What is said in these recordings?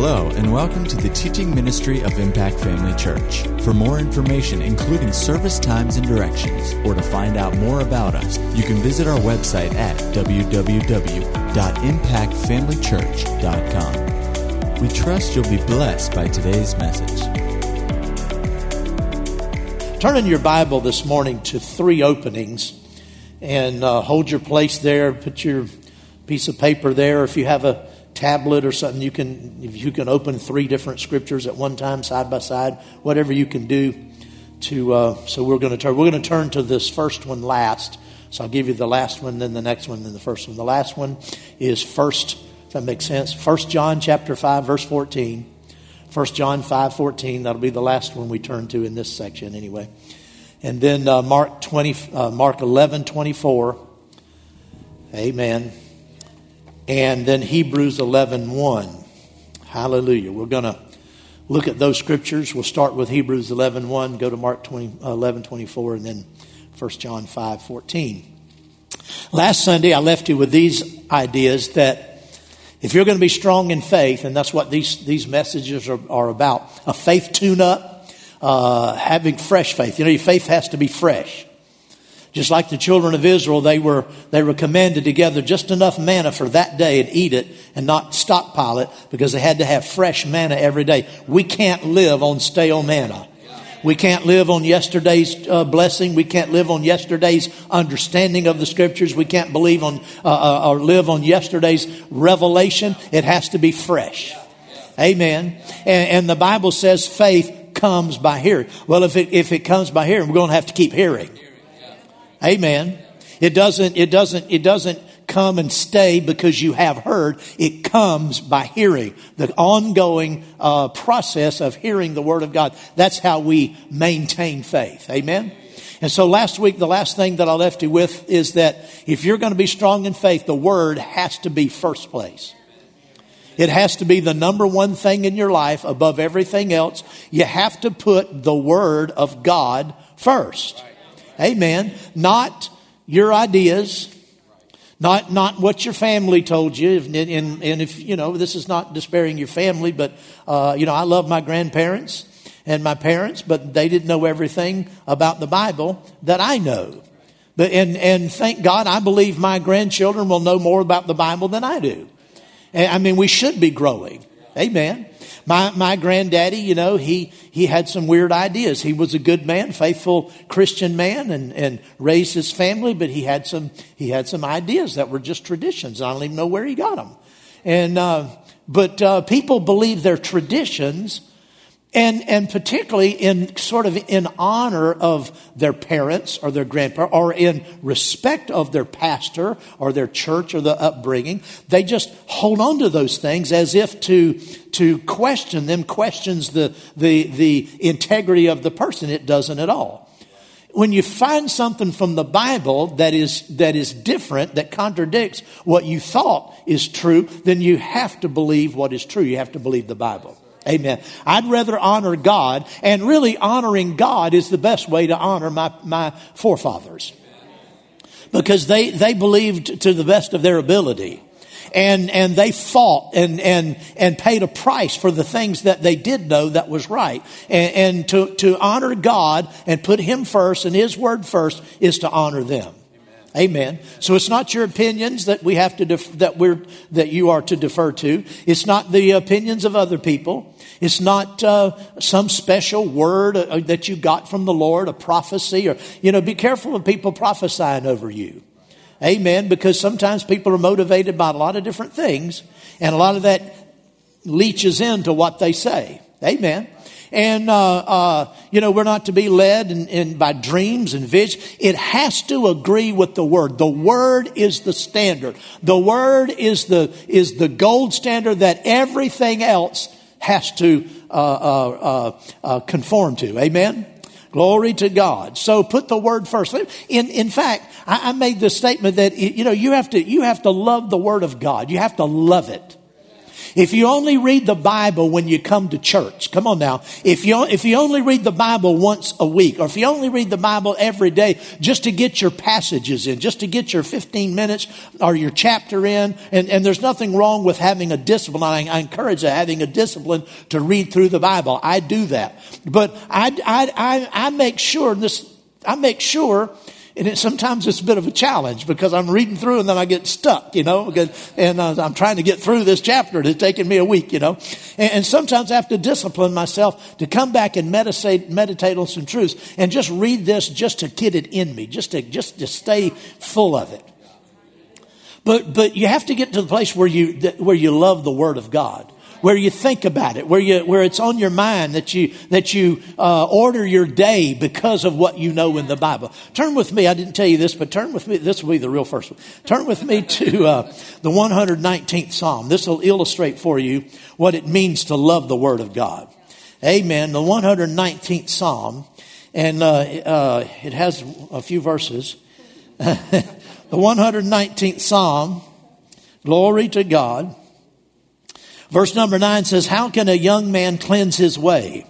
Hello, and welcome to the teaching ministry of Impact Family Church. For more information, including service times and directions, or to find out more about us, you can visit our website at www.impactfamilychurch.com. We trust you'll be blessed by today's message. Turn in your Bible this morning to three openings and uh, hold your place there. Put your piece of paper there. If you have a tablet or something, you can you can open three different scriptures at one time, side by side. Whatever you can do to. Uh, so we're going to turn. We're going to turn to this first one last. So I'll give you the last one, then the next one, then the first one. The last one is first. if that makes sense? First John chapter five, verse fourteen. First John five fourteen. That'll be the last one we turn to in this section, anyway. And then uh, Mark twenty, uh, Mark eleven twenty four. Amen and then Hebrews 11 1. Hallelujah. We're going to look at those scriptures. We'll start with Hebrews 11 1, go to Mark 20, uh, 11 24, and then 1 John 5 14. Last Sunday, I left you with these ideas that if you're going to be strong in faith, and that's what these, these messages are, are about a faith tune up, uh, having fresh faith. You know, your faith has to be fresh. Just like the children of Israel, they were, they were commanded to gather just enough manna for that day and eat it and not stockpile it because they had to have fresh manna every day. We can't live on stale manna. We can't live on yesterday's uh, blessing. We can't live on yesterday's understanding of the scriptures. We can't believe on uh, uh, or live on yesterday's revelation. It has to be fresh. Amen. And, and the Bible says faith comes by hearing. Well, if it, if it comes by hearing, we're going to have to keep hearing. Amen. It doesn't, it doesn't, it doesn't come and stay because you have heard. It comes by hearing. The ongoing uh, process of hearing the Word of God. That's how we maintain faith. Amen. And so last week, the last thing that I left you with is that if you're going to be strong in faith, the Word has to be first place. It has to be the number one thing in your life above everything else. You have to put the Word of God first. Amen. Not your ideas, not not what your family told you. And, and, and if you know, this is not despairing your family, but uh, you know, I love my grandparents and my parents, but they didn't know everything about the Bible that I know. But and and thank God, I believe my grandchildren will know more about the Bible than I do. I mean, we should be growing. Amen. My, my granddaddy, you know, he, he had some weird ideas. He was a good man, faithful Christian man and, and raised his family, but he had some, he had some ideas that were just traditions. I don't even know where he got them. And, uh, but, uh, people believe their traditions and, and particularly in sort of in honor of their parents or their grandparents or in respect of their pastor or their church or the upbringing, they just hold on to those things as if to, to question them questions the, the, the integrity of the person. It doesn't at all. When you find something from the Bible that is, that is different, that contradicts what you thought is true, then you have to believe what is true. You have to believe the Bible. Amen. I'd rather honor God, and really honoring God is the best way to honor my, my forefathers. Because they, they believed to the best of their ability. And, and they fought and, and, and paid a price for the things that they did know that was right. And, and to, to honor God and put Him first and His word first is to honor them. Amen. So it's not your opinions that we have to def- that we're that you are to defer to. It's not the opinions of other people. It's not uh, some special word uh, that you got from the Lord, a prophecy, or you know. Be careful of people prophesying over you. Amen. Because sometimes people are motivated by a lot of different things, and a lot of that leaches into what they say. Amen. And, uh, uh, you know, we're not to be led in, in, by dreams and visions. It has to agree with the Word. The Word is the standard. The Word is the, is the gold standard that everything else has to uh, uh, uh, uh conform to. Amen? Glory to God. So put the Word first. In, in fact, I, I made the statement that, you know, you have to, you have to love the Word of God. You have to love it. If you only read the Bible when you come to church, come on now. If you, if you only read the Bible once a week, or if you only read the Bible every day just to get your passages in, just to get your 15 minutes or your chapter in, and, and there's nothing wrong with having a discipline. I, I encourage having a discipline to read through the Bible. I do that. But I, I, I, I make sure this, I make sure and it, sometimes it's a bit of a challenge because I'm reading through and then I get stuck, you know, and uh, I'm trying to get through this chapter. It's taken me a week, you know. And, and, sometimes I have to discipline myself to come back and meditate, meditate on some truths and just read this just to get it in me, just to, just to stay full of it. But, but you have to get to the place where you, where you love the Word of God where you think about it, where you, where it's on your mind that you, that you, uh, order your day because of what you know in the Bible. Turn with me. I didn't tell you this, but turn with me. This will be the real first one. Turn with me to, uh, the 119th Psalm. This will illustrate for you what it means to love the Word of God. Amen. The 119th Psalm. And, uh, uh, it has a few verses. the 119th Psalm. Glory to God. Verse number nine says, How can a young man cleanse his way?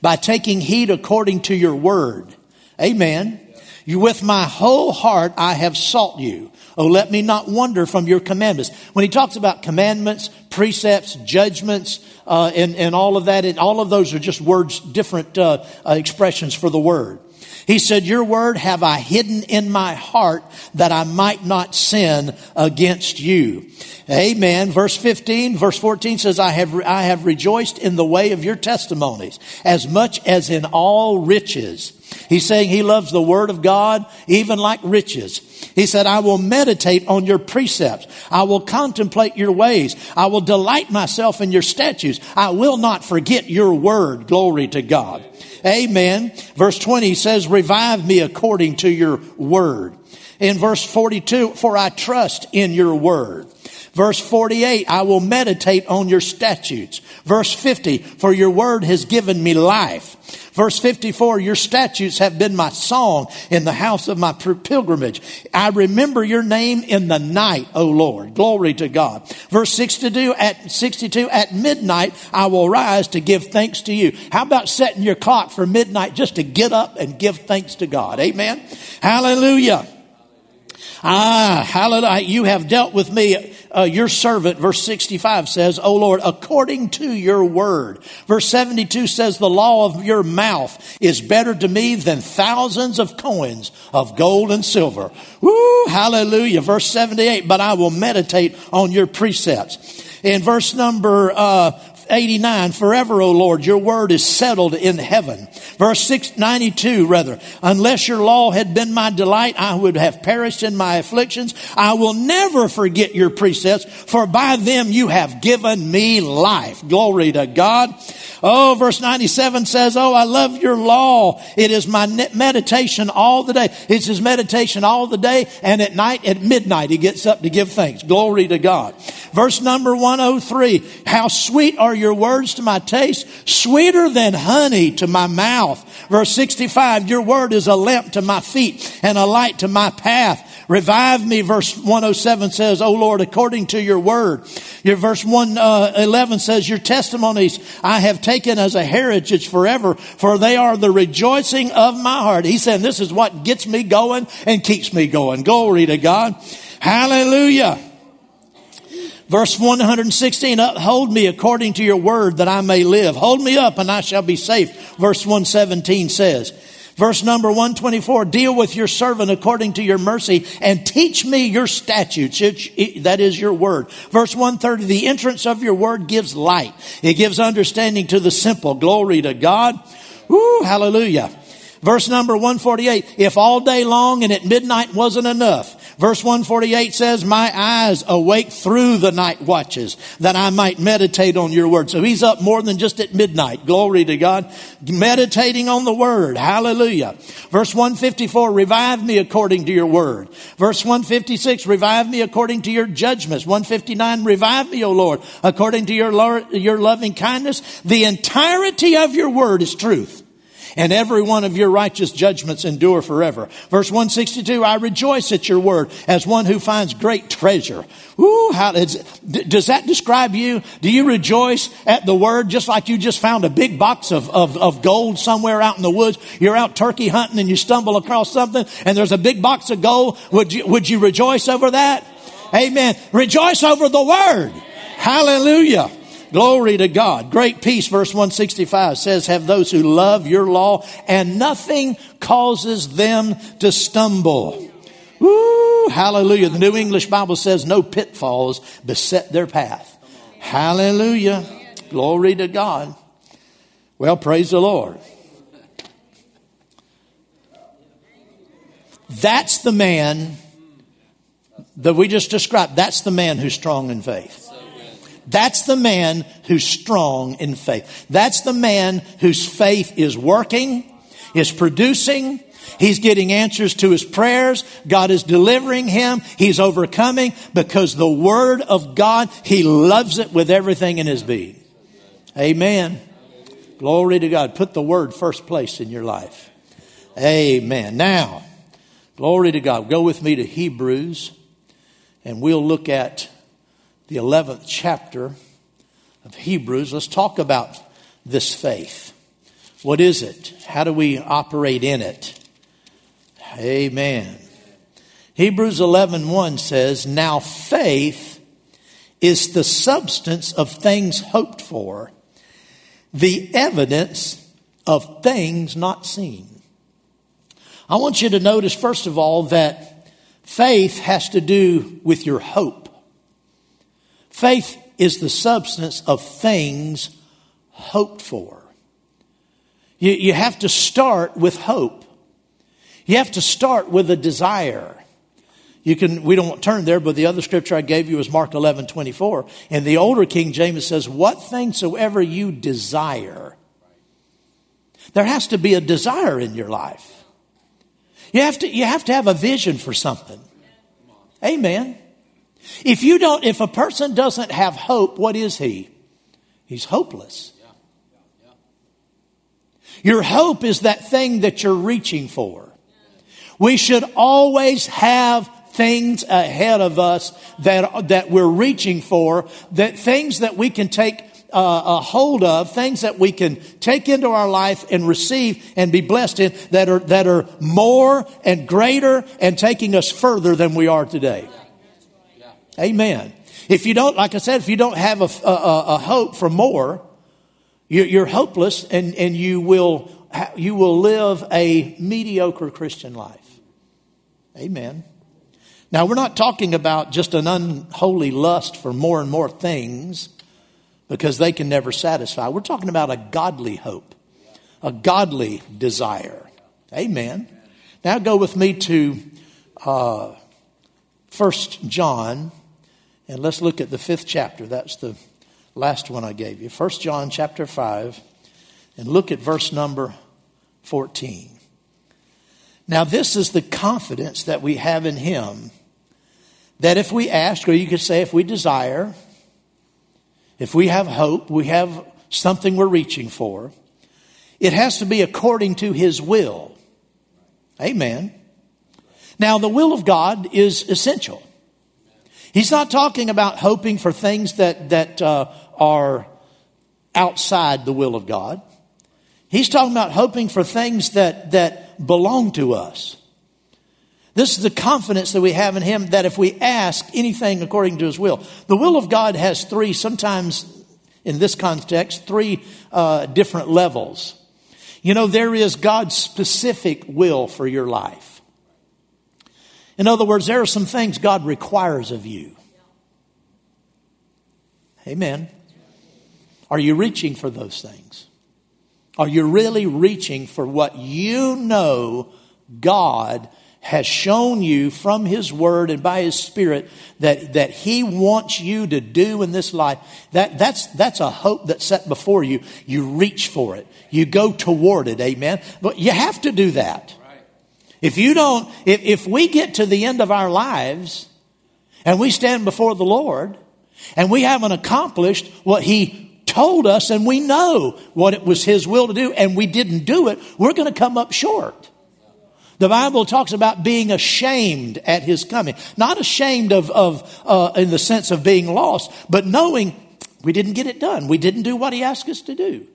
By taking heed according to your word. Amen. You with my whole heart I have sought you. Oh, let me not wander from your commandments. When he talks about commandments, precepts, judgments, uh, and, and all of that, and all of those are just words, different uh, uh, expressions for the word. He said, Your word have I hidden in my heart that I might not sin against you. Amen. Verse 15, verse 14 says, I have, I have rejoiced in the way of your testimonies as much as in all riches. He's saying he loves the word of God even like riches. He said, I will meditate on your precepts. I will contemplate your ways. I will delight myself in your statutes. I will not forget your word. Glory to God. Amen. Verse 20 says, revive me according to your word. In verse 42, for I trust in your word. Verse 48, I will meditate on your statutes. Verse 50, for your word has given me life. Verse 54, your statutes have been my song in the house of my pilgrimage. I remember your name in the night, O Lord. Glory to God. Verse 62, at 62, at midnight I will rise to give thanks to you. How about setting your clock for midnight just to get up and give thanks to God? Amen. Hallelujah. Ah, hallelujah. You have dealt with me, uh, your servant. Verse 65 says, O Lord, according to your word. Verse 72 says, the law of your mouth is better to me than thousands of coins of gold and silver. Woo, hallelujah. Verse 78, but I will meditate on your precepts. In verse number uh, 89, forever, O Lord, your word is settled in heaven. Verse 692, rather, unless your law had been my delight, I would have perished in my afflictions. I will never forget your precepts, for by them you have given me life. Glory to God. Oh, verse 97 says, Oh, I love your law. It is my meditation all the day. It's his meditation all the day and at night, at midnight, he gets up to give thanks. Glory to God. Verse number 103, how sweet are your words to my taste, sweeter than honey to my mouth. Verse 65, your word is a lamp to my feet and a light to my path. Revive me, verse 107 says, O Lord, according to your word. Your verse 111 uh, says, Your testimonies I have taken as a heritage forever, for they are the rejoicing of my heart. He's saying This is what gets me going and keeps me going. Glory to God. Hallelujah. Verse 116, hold me according to your word that I may live. Hold me up and I shall be safe. Verse 117 says, Verse number 124, deal with your servant according to your mercy and teach me your statutes. It, that is your word. Verse 130, the entrance of your word gives light. It gives understanding to the simple. Glory to God. Woo, hallelujah. Verse number 148, if all day long and at midnight wasn't enough, Verse 148 says, My eyes awake through the night watches that I might meditate on your word. So he's up more than just at midnight. Glory to God. Meditating on the word. Hallelujah. Verse 154, revive me according to your word. Verse 156, revive me according to your judgments. 159, revive me, O Lord, according to your, your loving kindness. The entirety of your word is truth. And every one of your righteous judgments endure forever. Verse 162, I rejoice at your word as one who finds great treasure. Ooh, how does that describe you? Do you rejoice at the word just like you just found a big box of, of, of gold somewhere out in the woods? You're out turkey hunting and you stumble across something and there's a big box of gold. Would you, would you rejoice over that? Amen. Rejoice over the word. Hallelujah. Glory to God. Great peace, verse 165 says, have those who love your law and nothing causes them to stumble. Woo, hallelujah. The New English Bible says no pitfalls beset their path. Hallelujah. Glory to God. Well, praise the Lord. That's the man that we just described. That's the man who's strong in faith. That's the man who's strong in faith. That's the man whose faith is working, is producing. He's getting answers to his prayers. God is delivering him. He's overcoming because the word of God, he loves it with everything in his being. Amen. Glory to God. Put the word first place in your life. Amen. Now, glory to God. Go with me to Hebrews and we'll look at the 11th chapter of Hebrews. Let's talk about this faith. What is it? How do we operate in it? Amen. Hebrews 11:1 says, "Now faith is the substance of things hoped for, the evidence of things not seen." I want you to notice first of all that faith has to do with your hope. Faith is the substance of things hoped for. You, you have to start with hope. You have to start with a desire. You can, we don't turn there, but the other scripture I gave you is Mark 11, 24. And the older King James says, What things soever you desire. There has to be a desire in your life. You have to, you have to have a vision for something. Amen. If you don't, if a person doesn't have hope, what is he? He's hopeless. Your hope is that thing that you're reaching for. We should always have things ahead of us that, that we're reaching for, that things that we can take uh, a hold of, things that we can take into our life and receive and be blessed in that are, that are more and greater and taking us further than we are today. Amen. If you don't, like I said, if you don't have a, a, a hope for more, you're hopeless and, and you, will, you will live a mediocre Christian life. Amen. Now, we're not talking about just an unholy lust for more and more things because they can never satisfy. We're talking about a godly hope, a godly desire. Amen. Now, go with me to uh, 1 John and let's look at the fifth chapter. That's the last one I gave you. 1 John chapter 5. And look at verse number 14. Now, this is the confidence that we have in Him that if we ask, or you could say if we desire, if we have hope, we have something we're reaching for, it has to be according to His will. Amen. Now, the will of God is essential. He's not talking about hoping for things that, that uh, are outside the will of God. He's talking about hoping for things that, that belong to us. This is the confidence that we have in Him that if we ask anything according to His will, the will of God has three, sometimes in this context, three uh, different levels. You know, there is God's specific will for your life. In other words, there are some things God requires of you. Amen. Are you reaching for those things? Are you really reaching for what you know God has shown you from His Word and by His Spirit that, that He wants you to do in this life? That, that's, that's a hope that's set before you. You reach for it. You go toward it. Amen. But you have to do that. If you don't, if, if we get to the end of our lives and we stand before the Lord and we haven't accomplished what He told us and we know what it was His will to do and we didn't do it, we're going to come up short. The Bible talks about being ashamed at His coming. Not ashamed of, of uh, in the sense of being lost, but knowing we didn't get it done. We didn't do what He asked us to do.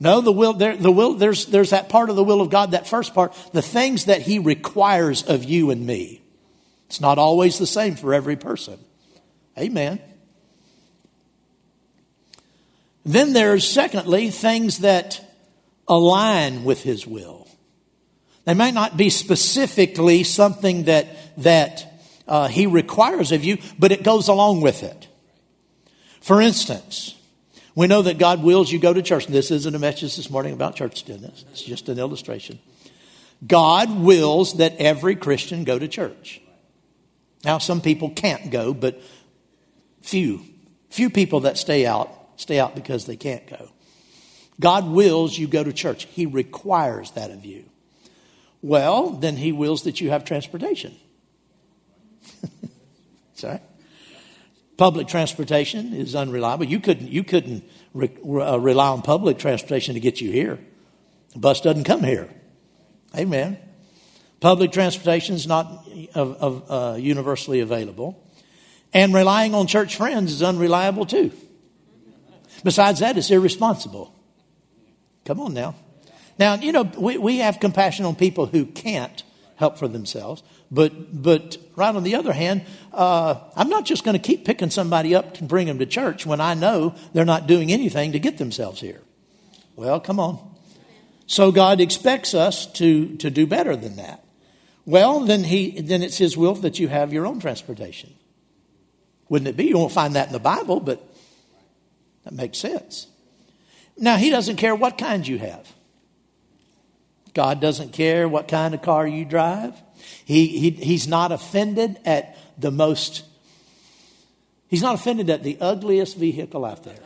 No, the will, there, the will, there's, there's that part of the will of God, that first part, the things that He requires of you and me. It's not always the same for every person. Amen. Then there's, secondly, things that align with His will. They might not be specifically something that, that uh, He requires of you, but it goes along with it. For instance, we know that God wills you go to church. This isn't a message this morning about church attendance. It's just an illustration. God wills that every Christian go to church. Now, some people can't go, but few, few people that stay out stay out because they can't go. God wills you go to church. He requires that of you. Well, then He wills that you have transportation. Sorry. Public transportation is unreliable. You couldn't, you couldn't re, uh, rely on public transportation to get you here. The bus doesn't come here. Amen. Public transportation is not of, of, uh, universally available. And relying on church friends is unreliable too. Besides that, it's irresponsible. Come on now. Now, you know, we, we have compassion on people who can't help for themselves. But, but right on the other hand, uh, I'm not just going to keep picking somebody up and bring them to church when I know they're not doing anything to get themselves here. Well, come on. So God expects us to, to do better than that. Well, then, he, then it's His will that you have your own transportation. Wouldn't it be? You won't find that in the Bible, but that makes sense. Now, he doesn't care what kind you have. God doesn't care what kind of car you drive. He, he, he's not offended at the most, he's not offended at the ugliest vehicle out there.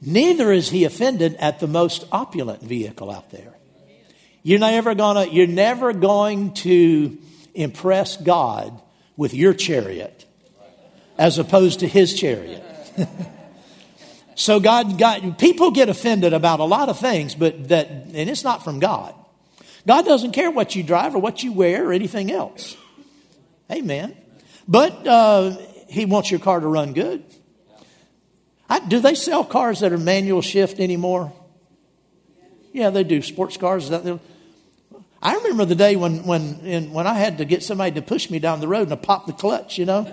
Neither is he offended at the most opulent vehicle out there. You're never gonna, you're never going to impress God with your chariot as opposed to his chariot. so God, God, people get offended about a lot of things, but that, and it's not from God. God doesn't care what you drive or what you wear or anything else. Amen. But uh, He wants your car to run good. I, do they sell cars that are manual shift anymore? Yeah, they do. Sports cars. I remember the day when when when I had to get somebody to push me down the road and I popped the clutch, you know,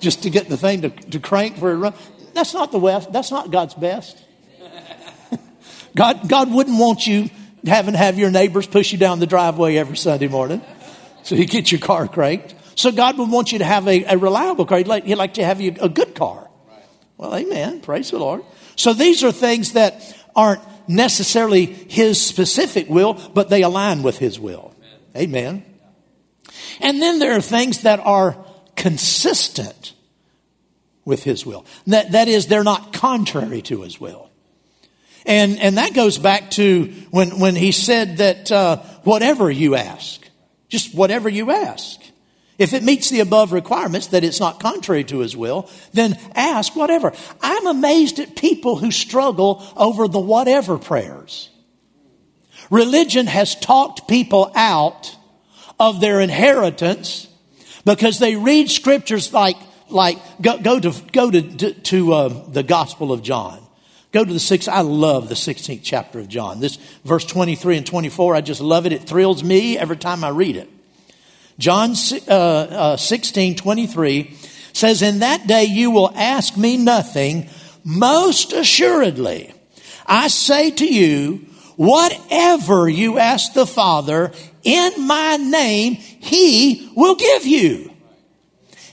just to get the thing to, to crank for a run. That's not the West. That's not God's best. God, God wouldn't want you having to have your neighbors push you down the driveway every Sunday morning so you get your car cranked. So God would want you to have a, a reliable car. He'd like, he'd like to have you a good car. Well, amen. Praise the Lord. So these are things that aren't necessarily His specific will, but they align with His will. Amen. And then there are things that are consistent with His will. That, that is, they're not contrary to His will. And, and that goes back to when, when He said that uh, whatever you ask, just whatever you ask. If it meets the above requirements, that it's not contrary to His will, then ask whatever. I'm amazed at people who struggle over the whatever prayers. Religion has talked people out of their inheritance because they read scriptures like like go, go to go to to, to uh, the Gospel of John. Go to the sixth. I love the 16th chapter of John. This verse 23 and 24. I just love it. It thrills me every time I read it. John uh, uh, 16, 23 says, In that day you will ask me nothing. Most assuredly, I say to you, whatever you ask the Father in my name, he will give you.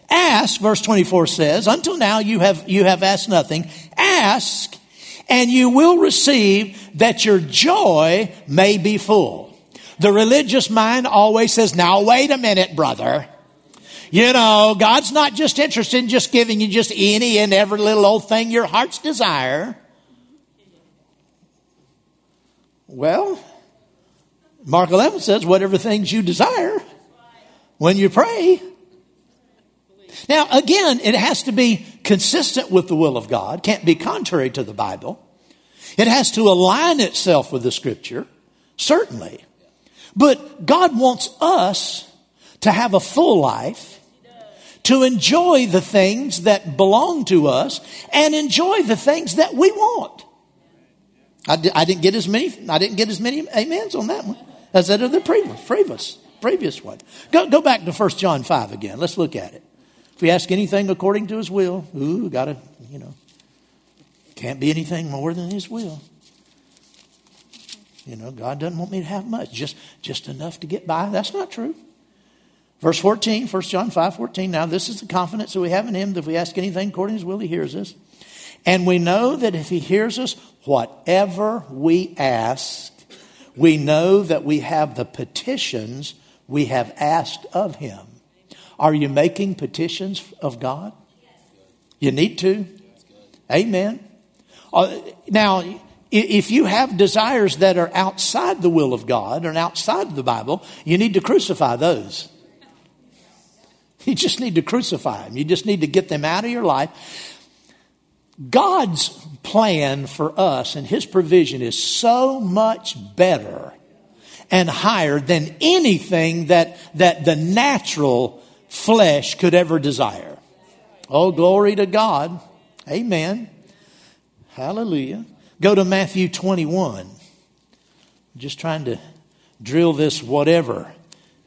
Ask, verse 24 says, until now you have, you have asked nothing. Ask and you will receive that your joy may be full. The religious mind always says, now wait a minute, brother. You know, God's not just interested in just giving you just any and every little old thing your heart's desire. Well, Mark 11 says, whatever things you desire when you pray, now, again, it has to be consistent with the will of God, can't be contrary to the Bible. It has to align itself with the scripture, certainly. But God wants us to have a full life, to enjoy the things that belong to us, and enjoy the things that we want. I, di- I didn't get as many. I didn't get as many amens on that one as that of the previous previous previous one. Go go back to 1 John five again. Let's look at it. If we ask anything according to His will, ooh, gotta you know, can't be anything more than His will. You know, God doesn't want me to have much, just just enough to get by. That's not true. Verse 14, 1 John 5 14. Now, this is the confidence that we have in Him that if we ask anything according to His will, He hears us. And we know that if He hears us, whatever we ask, we know that we have the petitions we have asked of Him. Are you making petitions of God? You need to. Amen. Uh, now, if you have desires that are outside the will of God and outside the Bible, you need to crucify those. You just need to crucify them. You just need to get them out of your life. God's plan for us and His provision is so much better and higher than anything that, that the natural flesh could ever desire. Oh, glory to God. Amen. Hallelujah. Go to Matthew 21. Just trying to drill this whatever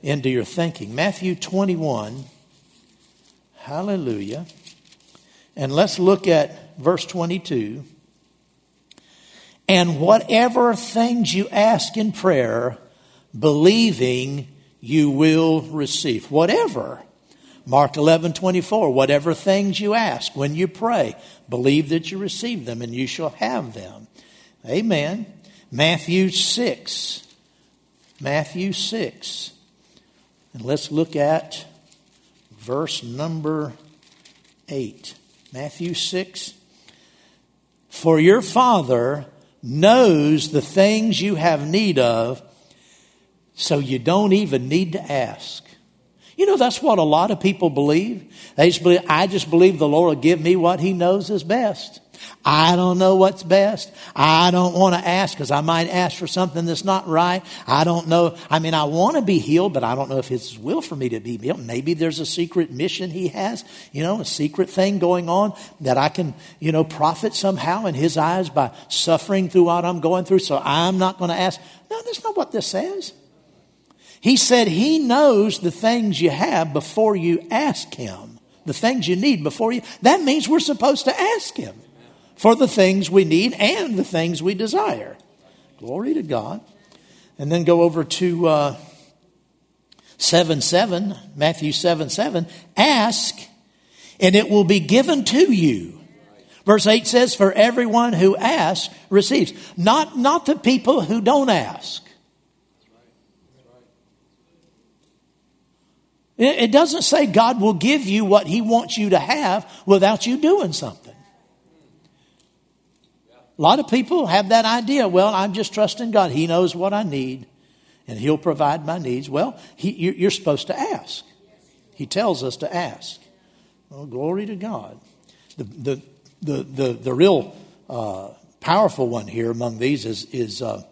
into your thinking. Matthew 21. Hallelujah. And let's look at verse 22. And whatever things you ask in prayer, believing you will receive. Whatever. Mark 11, 24. Whatever things you ask when you pray, believe that you receive them and you shall have them. Amen. Matthew 6. Matthew 6. And let's look at verse number 8. Matthew 6. For your Father knows the things you have need of, so you don't even need to ask. You know, that's what a lot of people believe. They just believe, I just believe the Lord will give me what He knows is best. I don't know what's best. I don't want to ask because I might ask for something that's not right. I don't know. I mean, I want to be healed, but I don't know if it's His will for me to be healed. Maybe there's a secret mission He has, you know, a secret thing going on that I can, you know, profit somehow in His eyes by suffering through what I'm going through. So I'm not going to ask. No, that's not what this says. He said He knows the things you have before you ask Him. The things you need before you. That means we're supposed to ask Him for the things we need and the things we desire. Glory to God. And then go over to uh, 7 7, Matthew 7 7. Ask, and it will be given to you. Verse 8 says, For everyone who asks receives. Not, not the people who don't ask. It doesn't say God will give you what He wants you to have without you doing something. A lot of people have that idea. Well, I'm just trusting God. He knows what I need and He'll provide my needs. Well, he, you're supposed to ask. He tells us to ask. Well, glory to God. The, the, the, the, the real uh, powerful one here among these is, is uh,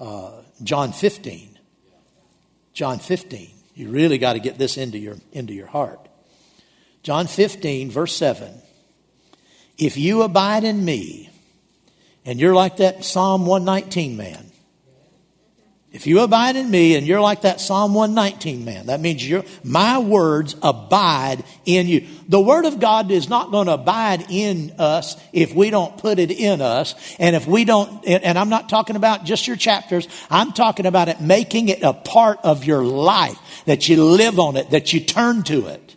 uh, John 15. John 15. You really got to get this into your, into your heart. John 15, verse 7. If you abide in me, and you're like that Psalm 119 man, if you abide in me and you're like that Psalm 119 man, that means you my words abide in you. The word of God is not going to abide in us if we don't put it in us. And if we don't, and I'm not talking about just your chapters, I'm talking about it making it a part of your life, that you live on it, that you turn to it.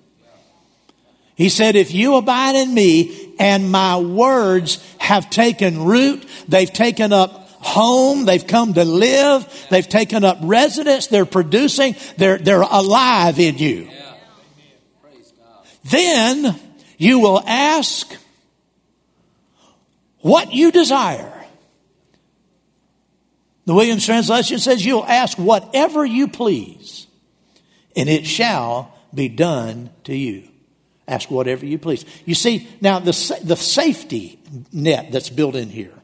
He said, if you abide in me and my words have taken root, they've taken up home. They've come to live. They've taken up residence. They're producing. They're, they're alive in you. Then you will ask what you desire. The Williams translation says you'll ask whatever you please, and it shall be done to you. Ask whatever you please. You see, now the, the safety net that's built in here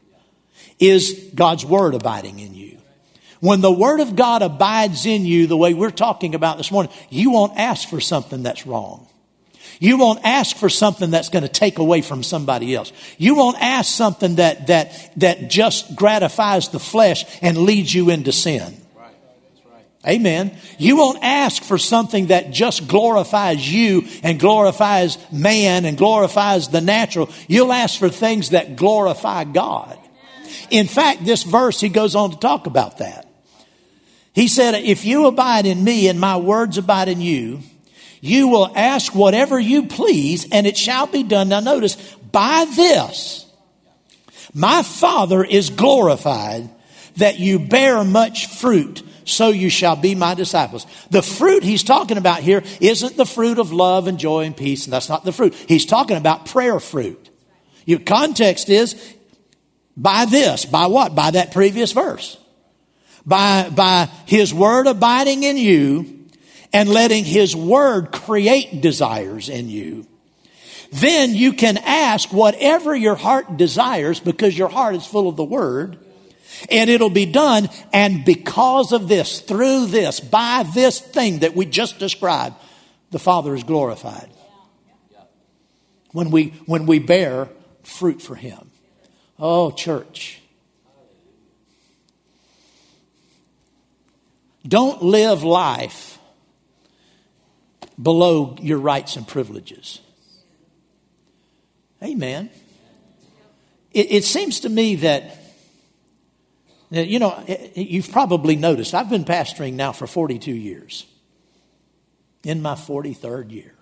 is God's Word abiding in you. When the Word of God abides in you, the way we're talking about this morning, you won't ask for something that's wrong. You won't ask for something that's going to take away from somebody else. You won't ask something that, that, that just gratifies the flesh and leads you into sin. Amen. You won't ask for something that just glorifies you and glorifies man and glorifies the natural. You'll ask for things that glorify God. In fact, this verse, he goes on to talk about that. He said, If you abide in me and my words abide in you, you will ask whatever you please and it shall be done. Now notice, by this, my Father is glorified that you bear much fruit so you shall be my disciples. The fruit he's talking about here isn't the fruit of love and joy and peace, and that's not the fruit. He's talking about prayer fruit. Your context is by this, by what? By that previous verse. By, by his word abiding in you and letting his word create desires in you. Then you can ask whatever your heart desires because your heart is full of the word and it'll be done. And because of this, through this, by this thing that we just described, the Father is glorified. When we, when we bear fruit for Him. Oh, church. Don't live life below your rights and privileges. Amen. It, it seems to me that, you know, you've probably noticed, I've been pastoring now for 42 years, in my 43rd year.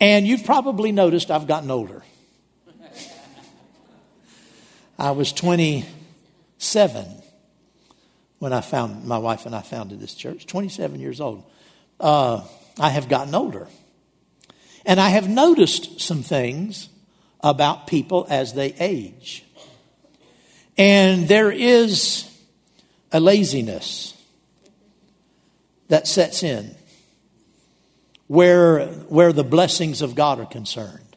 And you've probably noticed I've gotten older. I was 27 when I found my wife and I founded this church, 27 years old. Uh, I have gotten older. And I have noticed some things about people as they age. And there is a laziness that sets in where, where the blessings of God are concerned.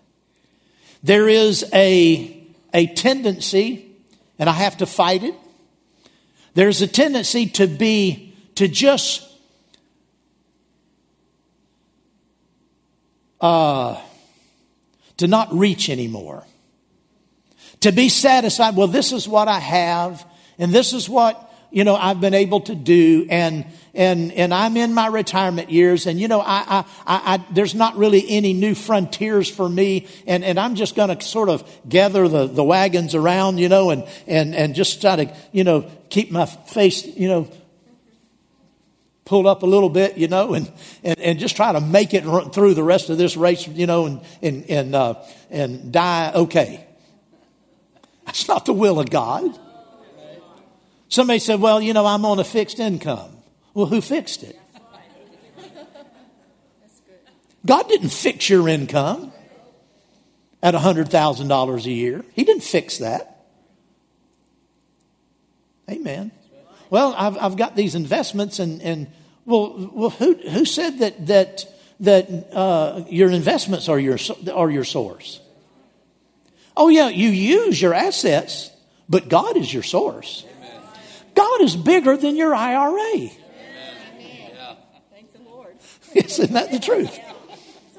There is a a tendency, and I have to fight it. There's a tendency to be, to just uh, to not reach anymore. To be satisfied, well, this is what I have, and this is what, you know, I've been able to do, and and and I'm in my retirement years, and you know, I, I, I, there's not really any new frontiers for me, and and I'm just going to sort of gather the the wagons around, you know, and and and just try to you know keep my face, you know. Pulled up a little bit, you know, and, and, and just try to make it run through the rest of this race, you know, and and and uh, and die okay. That's not the will of God. Somebody said, "Well, you know, I'm on a fixed income." Well, who fixed it? God didn't fix your income at $100,000 a year. He didn't fix that. Amen. Well, I've, I've got these investments, and, and well, well who, who said that, that, that uh, your investments are your, are your source? Oh, yeah, you use your assets, but God is your source. God is bigger than your IRA. Amen. Yeah. Thank the Lord. Isn't that the truth?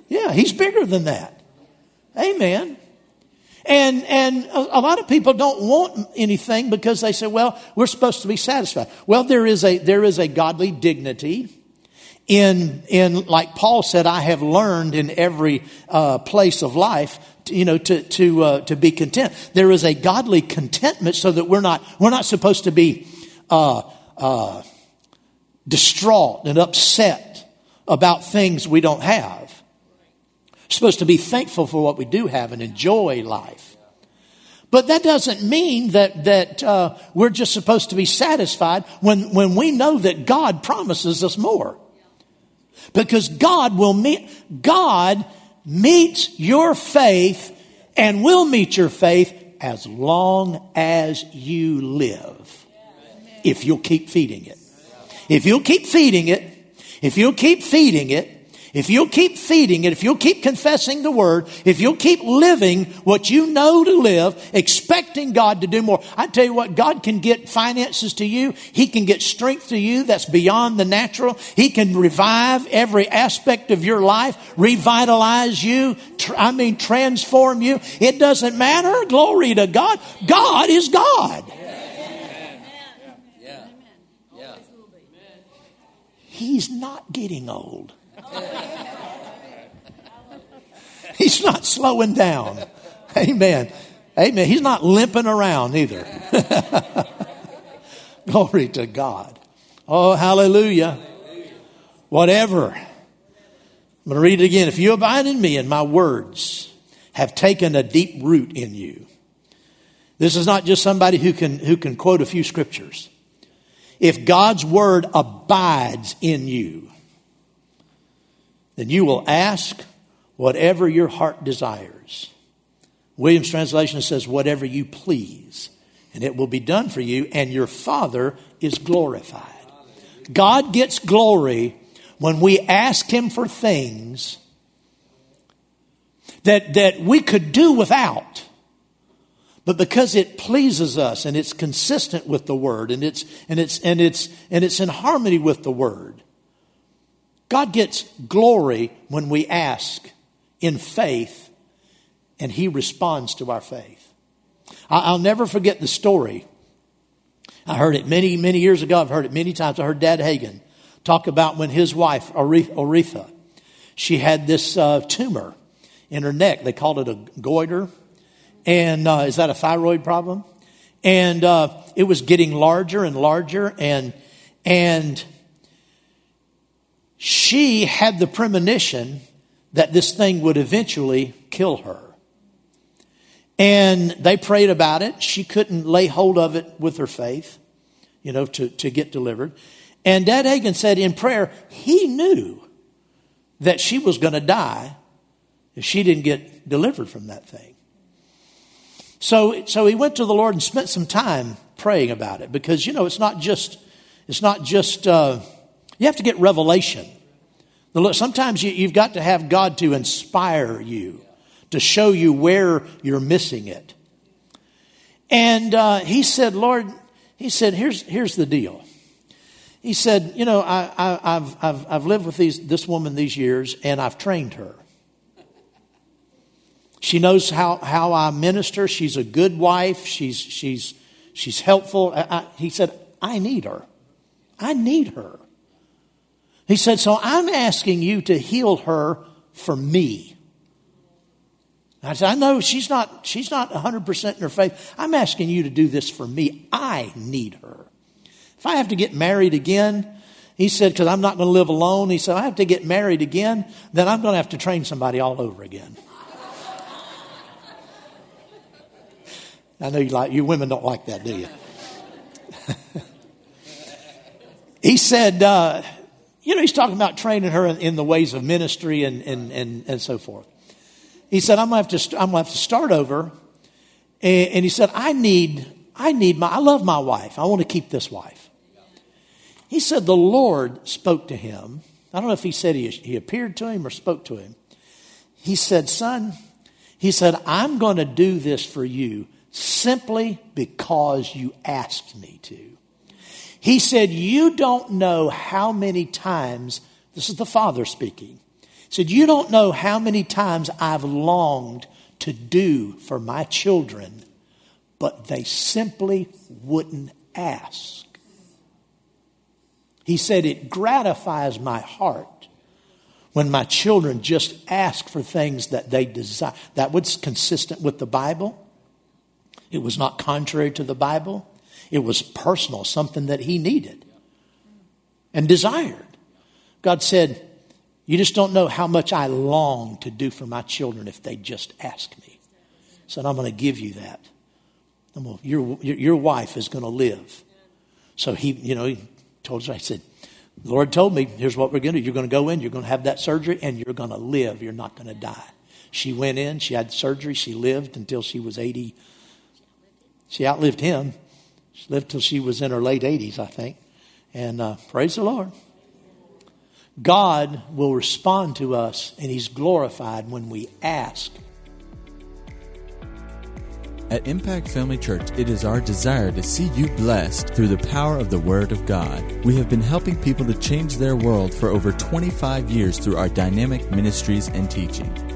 Yeah, he's bigger than that. Amen. And, and a, a, lot of people don't want anything because they say, well, we're supposed to be satisfied. Well, there is a, there is a godly dignity in, in, like Paul said, I have learned in every uh, place of life, to, you know, to, to, uh, to be content. There is a godly contentment so that we're not, we're not supposed to be, uh, uh distraught and upset about things we don't have. We're supposed to be thankful for what we do have and enjoy life. But that doesn't mean that, that uh, we're just supposed to be satisfied when, when we know that God promises us more. Because God will meet, God meets your faith and will meet your faith as long as you live. If you'll keep feeding it. If you'll keep feeding it, if you'll keep feeding it, if you'll keep feeding it, if you'll keep confessing the word, if you'll keep living what you know to live, expecting God to do more, I tell you what, God can get finances to you. He can get strength to you that's beyond the natural. He can revive every aspect of your life, revitalize you, tr- I mean, transform you. It doesn't matter. Glory to God. God is God. He's not getting old. He's not slowing down. Amen. Amen. He's not limping around either. Glory to God. Oh, hallelujah. Whatever. I'm going to read it again. If you abide in me and my words have taken a deep root in you. This is not just somebody who can, who can quote a few scriptures. If God's word abides in you, then you will ask whatever your heart desires. Williams' translation says, whatever you please, and it will be done for you, and your Father is glorified. God gets glory when we ask Him for things that, that we could do without. But because it pleases us and it's consistent with the word and it's, and it's, and it's, and it's in harmony with the word, God gets glory when we ask in faith and he responds to our faith. I'll never forget the story. I heard it many, many years ago. I've heard it many times. I heard Dad Hagin talk about when his wife, Oretha, she had this uh, tumor in her neck. They called it a goiter. And uh, is that a thyroid problem? And uh, it was getting larger and larger, and and she had the premonition that this thing would eventually kill her. And they prayed about it. She couldn't lay hold of it with her faith, you know, to, to get delivered. And Dad Hagin said in prayer, he knew that she was going to die if she didn't get delivered from that thing. So, so he went to the Lord and spent some time praying about it because, you know, it's not just, it's not just, uh, you have to get revelation. Sometimes you, you've got to have God to inspire you, to show you where you're missing it. And uh, he said, Lord, he said, here's, here's the deal. He said, you know, I, I, have I've, I've lived with these, this woman these years and I've trained her. She knows how, how I minister. She's a good wife. She's, she's, she's helpful. I, I, he said, I need her. I need her. He said, So I'm asking you to heal her for me. I said, I know she's not, she's not 100% in her faith. I'm asking you to do this for me. I need her. If I have to get married again, he said, because I'm not going to live alone, he said, I have to get married again, then I'm going to have to train somebody all over again. I know you like you women don't like that, do you? he said, uh, you know, he's talking about training her in, in the ways of ministry and, and, and, and so forth. He said, I'm gonna have to, I'm gonna have to start over. And, and he said, I need, I need my, I love my wife. I want to keep this wife. He said, the Lord spoke to him. I don't know if he said he, he appeared to him or spoke to him. He said, son, he said, I'm going to do this for you simply because you asked me to. He said, You don't know how many times, this is the Father speaking. Said, You don't know how many times I've longed to do for my children, but they simply wouldn't ask. He said, It gratifies my heart when my children just ask for things that they desire. That was consistent with the Bible. It was not contrary to the Bible. It was personal, something that he needed and desired. God said, You just don't know how much I long to do for my children if they just ask me. So I'm going to give you that. Gonna, your, your, wife is going to live. So he, you know, he told us, I said, the Lord told me, here's what we're going to do. You're going to go in, you're going to have that surgery, and you're going to live. You're not going to die. She went in, she had surgery, she lived until she was 80, she outlived him. She lived till she was in her late 80s, I think. And uh, praise the Lord. God will respond to us and He's glorified when we ask. At Impact Family Church, it is our desire to see you blessed through the power of the Word of God. We have been helping people to change their world for over 25 years through our dynamic ministries and teaching.